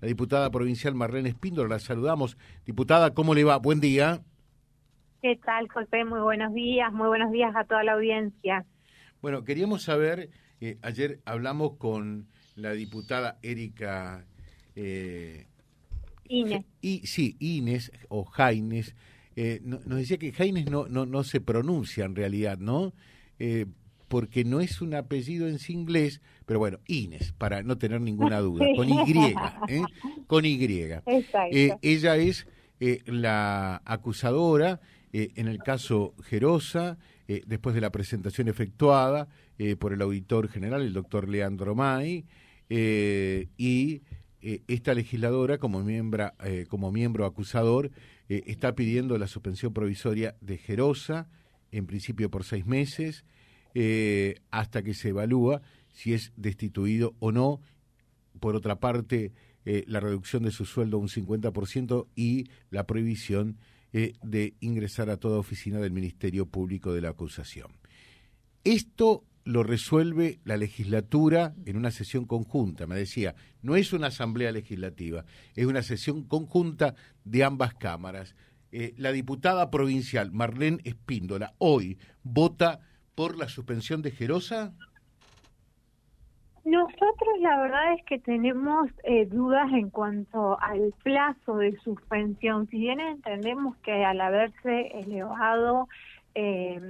la diputada provincial Marlene Espíndola. La saludamos. Diputada, ¿cómo le va? Buen día. ¿Qué tal, José? Muy buenos días, muy buenos días a toda la audiencia. Bueno, queríamos saber, eh, ayer hablamos con la diputada Erika... Eh, Inés. Y, sí, Inés o Jaines. Eh, nos decía que Jaines no, no, no se pronuncia en realidad, ¿no? Eh, porque no es un apellido en sí inglés, pero bueno, Inés, para no tener ninguna duda, con Y, ¿eh? con Y. Eh, ella es eh, la acusadora en el caso Gerosa, después de la presentación efectuada por el auditor general, el doctor Leandro May, y esta legisladora, como, miembro, como miembro acusador, está pidiendo la suspensión provisoria de Gerosa, en principio por seis meses, eh, hasta que se evalúa si es destituido o no. Por otra parte, eh, la reducción de su sueldo a un 50% y la prohibición eh, de ingresar a toda oficina del Ministerio Público de la acusación. Esto lo resuelve la legislatura en una sesión conjunta. Me decía, no es una asamblea legislativa, es una sesión conjunta de ambas cámaras. la diputada provincial Marlene Espíndola hoy vota por la suspensión de Gerosa? Nosotros la verdad es que tenemos eh, dudas en cuanto al plazo de suspensión. Si bien entendemos que al haberse elevado eh,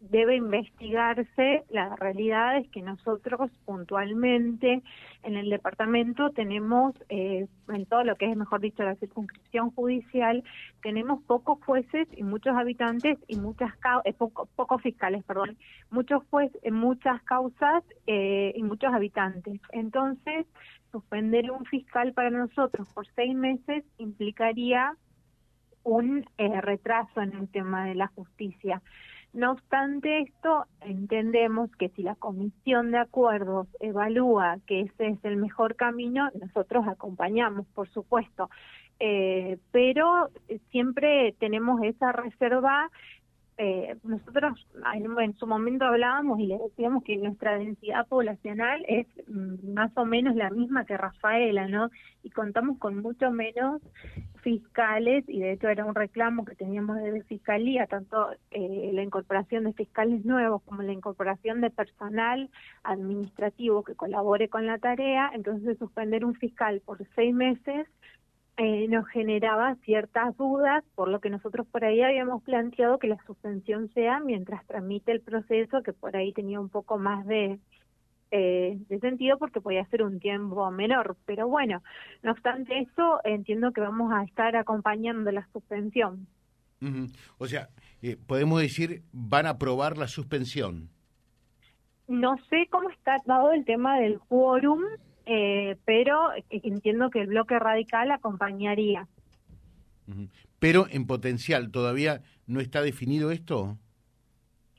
debe investigarse. La realidad es que nosotros puntualmente en el departamento tenemos, eh, en todo lo que es, mejor dicho, la circunscripción judicial, tenemos pocos jueces y muchos habitantes y muchas eh, pocos fiscales, perdón, muchos jueces, muchas causas eh, y muchos habitantes. Entonces, suspender un fiscal para nosotros por seis meses implicaría un eh, retraso en el tema de la justicia. No obstante esto, entendemos que si la comisión de acuerdos evalúa que ese es el mejor camino, nosotros acompañamos, por supuesto. Eh, pero siempre tenemos esa reserva eh, nosotros en, su momento hablábamos y le decíamos que nuestra densidad poblacional es mm, más o menos la misma que Rafaela, ¿no? Y contamos con mucho menos fiscales y de hecho era un reclamo que teníamos de fiscalía, tanto eh, la incorporación de fiscales nuevos como la incorporación de personal administrativo que colabore con la tarea, entonces suspender un fiscal por seis meses eh, nos generaba ciertas dudas, por lo que nosotros por ahí habíamos planteado que la suspensión sea mientras tramite el proceso, que por ahí tenía un poco más de, eh, de sentido porque podía ser un tiempo menor. Pero bueno, no obstante eso, entiendo que vamos a estar acompañando la suspensión. O sea, eh, podemos decir, van a aprobar la suspensión. No sé cómo está dado el tema del quórum, eh, pero entiendo que el bloque radical acompañaría. Pero en potencial, ¿todavía no está definido esto?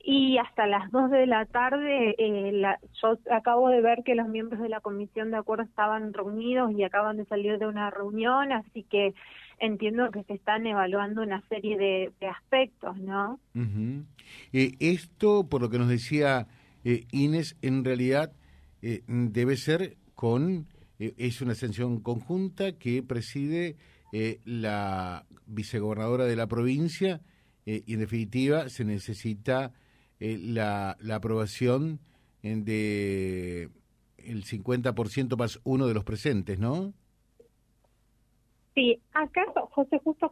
Y hasta las 2 de la tarde, eh, la, yo acabo de ver que los miembros de la comisión de acuerdo estaban reunidos y acaban de salir de una reunión, así que entiendo que se están evaluando una serie de, aspectos, ¿no? eh, esto, por lo que nos decía eh, Inés, en realidad debe ser con, eh, es una ascensión conjunta que preside eh, la vicegobernadora de la provincia eh, y en definitiva se necesita la, la, aprobación de el 50% más uno de los presentes, ¿no? Sí, acá, José, justo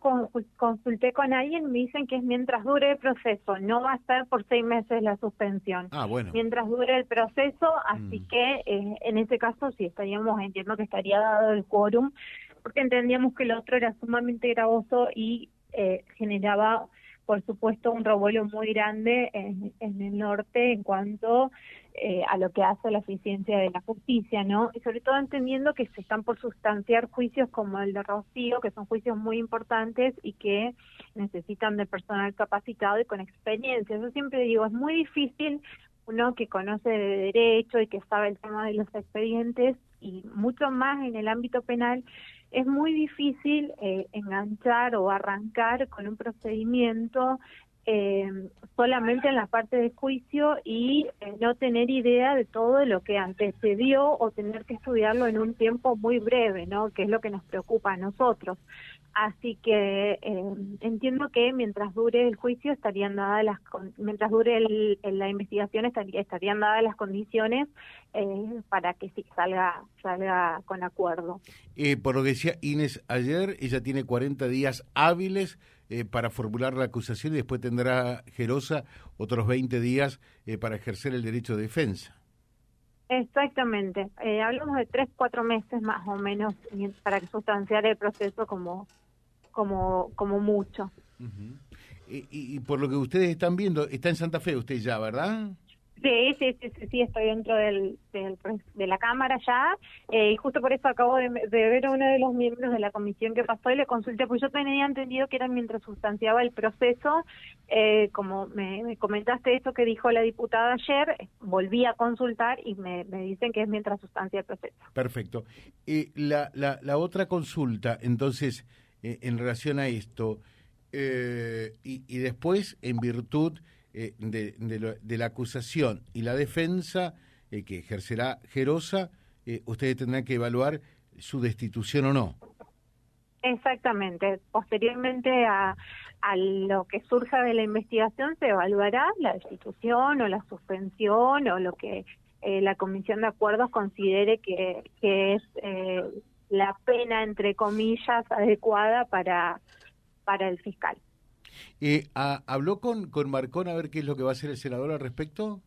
consulté con alguien, me dicen que es mientras dure el proceso, no va a ser por seis meses la suspensión. Ah, bueno. Mientras dure el proceso, así mm. que eh, en ese caso sí estaríamos, entiendo que estaría dado el quórum, porque entendíamos que el otro era sumamente gravoso y eh, generaba por supuesto, un revuelo muy grande en, el norte en cuanto eh, a lo que hace la eficiencia de la justicia, ¿no? Y sobre todo entendiendo que se están por sustanciar juicios como el de Rocío, que son juicios muy importantes y que necesitan de personal capacitado y con experiencia. Yo siempre digo, es muy difícil uno que conoce de derecho y que sabe el tema de los expedientes y mucho más en el ámbito penal, es muy difícil eh, enganchar o arrancar con un procedimiento eh, solamente en la parte de juicio y eh, no tener idea de todo lo que antecedió o tener que estudiarlo en un tiempo muy breve, ¿no? Que es lo que nos preocupa a nosotros. Así que eh, entiendo que mientras dure el juicio estarían dadas las mientras dure la investigación estaría, estarían dadas las condiciones eh, para que sí salga salga con acuerdo. Eh, por lo que decía Inés ayer, ella tiene 40 días hábiles para formular la acusación y después tendrá Gerosa otros 20 días para ejercer el derecho de defensa. Exactamente. Eh, hablamos de tres, cuatro meses más o menos para sustanciar el proceso como, como, como mucho. y, y, por lo que ustedes están viendo, está en Santa Fe usted ya, ¿verdad? Sí, sí, sí, sí, estoy dentro del, de la Cámara ya, eh, y justo por eso acabo de, ver a uno de los miembros de la comisión que pasó y le consulté, pues yo tenía entendido que era mientras sustanciaba el proceso, eh, como me, comentaste eso que dijo la diputada ayer, volví a consultar y me, dicen que es mientras sustancia el proceso. Perfecto. Eh, la, la, la otra consulta, entonces, en relación a esto, y, y después, en virtud eh, de, de, la acusación y la defensa eh, que ejercerá Gerosa, eh, ustedes tendrán que evaluar su destitución o no. Exactamente. Posteriormente a, a lo que surja de la investigación se evaluará la destitución o la suspensión o lo que la Comisión de Acuerdos considere que, que es la pena, entre comillas, adecuada para, para el fiscal. Eh, ¿Habló con, con Marcón a ver qué es lo que va a hacer el senador al respecto?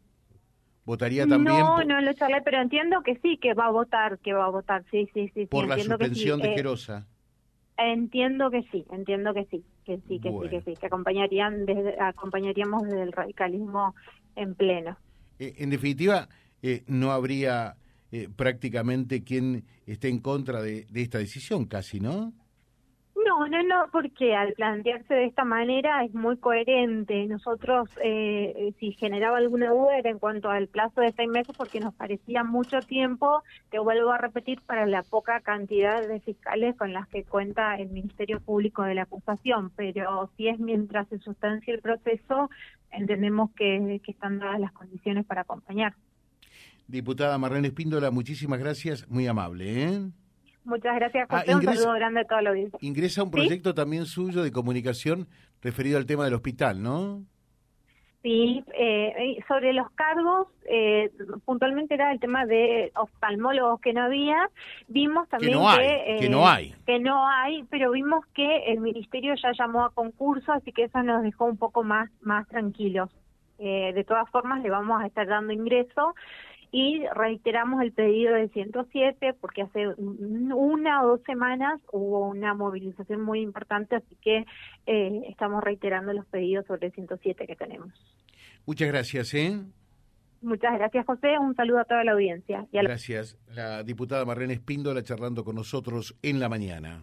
¿Votaría también? No, no lo charlé, pero entiendo que sí, que va a votar, que va a votar, sí, sí, sí. Por la suspensión de Querosa. Eh, entiendo que sí, entiendo que sí, que sí, que sí, que sí, que acompañarían desde, acompañaríamos desde el radicalismo en pleno. Eh, en definitiva, eh, no habría prácticamente quien esté en contra de, de esta decisión, casi, ¿no? No, no, no, porque al plantearse de esta manera es muy coherente. Nosotros, eh, si generaba alguna duda, era en cuanto al plazo de seis meses, porque nos parecía mucho tiempo, te vuelvo a repetir, para la poca cantidad de fiscales con las que cuenta el Ministerio Público de la acusación. Pero si es mientras se sustancia el proceso, entendemos que, que están dadas las condiciones para acompañar. Diputada Marlene Espíndola, muchísimas gracias, muy amable. ¿eh? Muchas gracias, ah, José. un saludo grande a toda la audiencia. Ingresa un proyecto también suyo de comunicación referido al tema del hospital, ¿no? Sí, eh, sobre los cargos, eh, puntualmente era el tema de oftalmólogos que no había. Vimos también que no hay, que, no hay. Que no hay, pero vimos que el ministerio ya llamó a concurso, así que eso nos dejó un poco más, más tranquilos. Eh, de todas formas, le vamos a estar dando ingreso y reiteramos el pedido de 107 porque hace una o dos semanas hubo una movilización muy importante, así que eh, estamos reiterando los pedidos sobre el 107 que tenemos. Muchas gracias. ¿eh? Muchas gracias, José. Un saludo a toda la audiencia. gracias. La diputada Marlene Espíndola charlando con nosotros en la mañana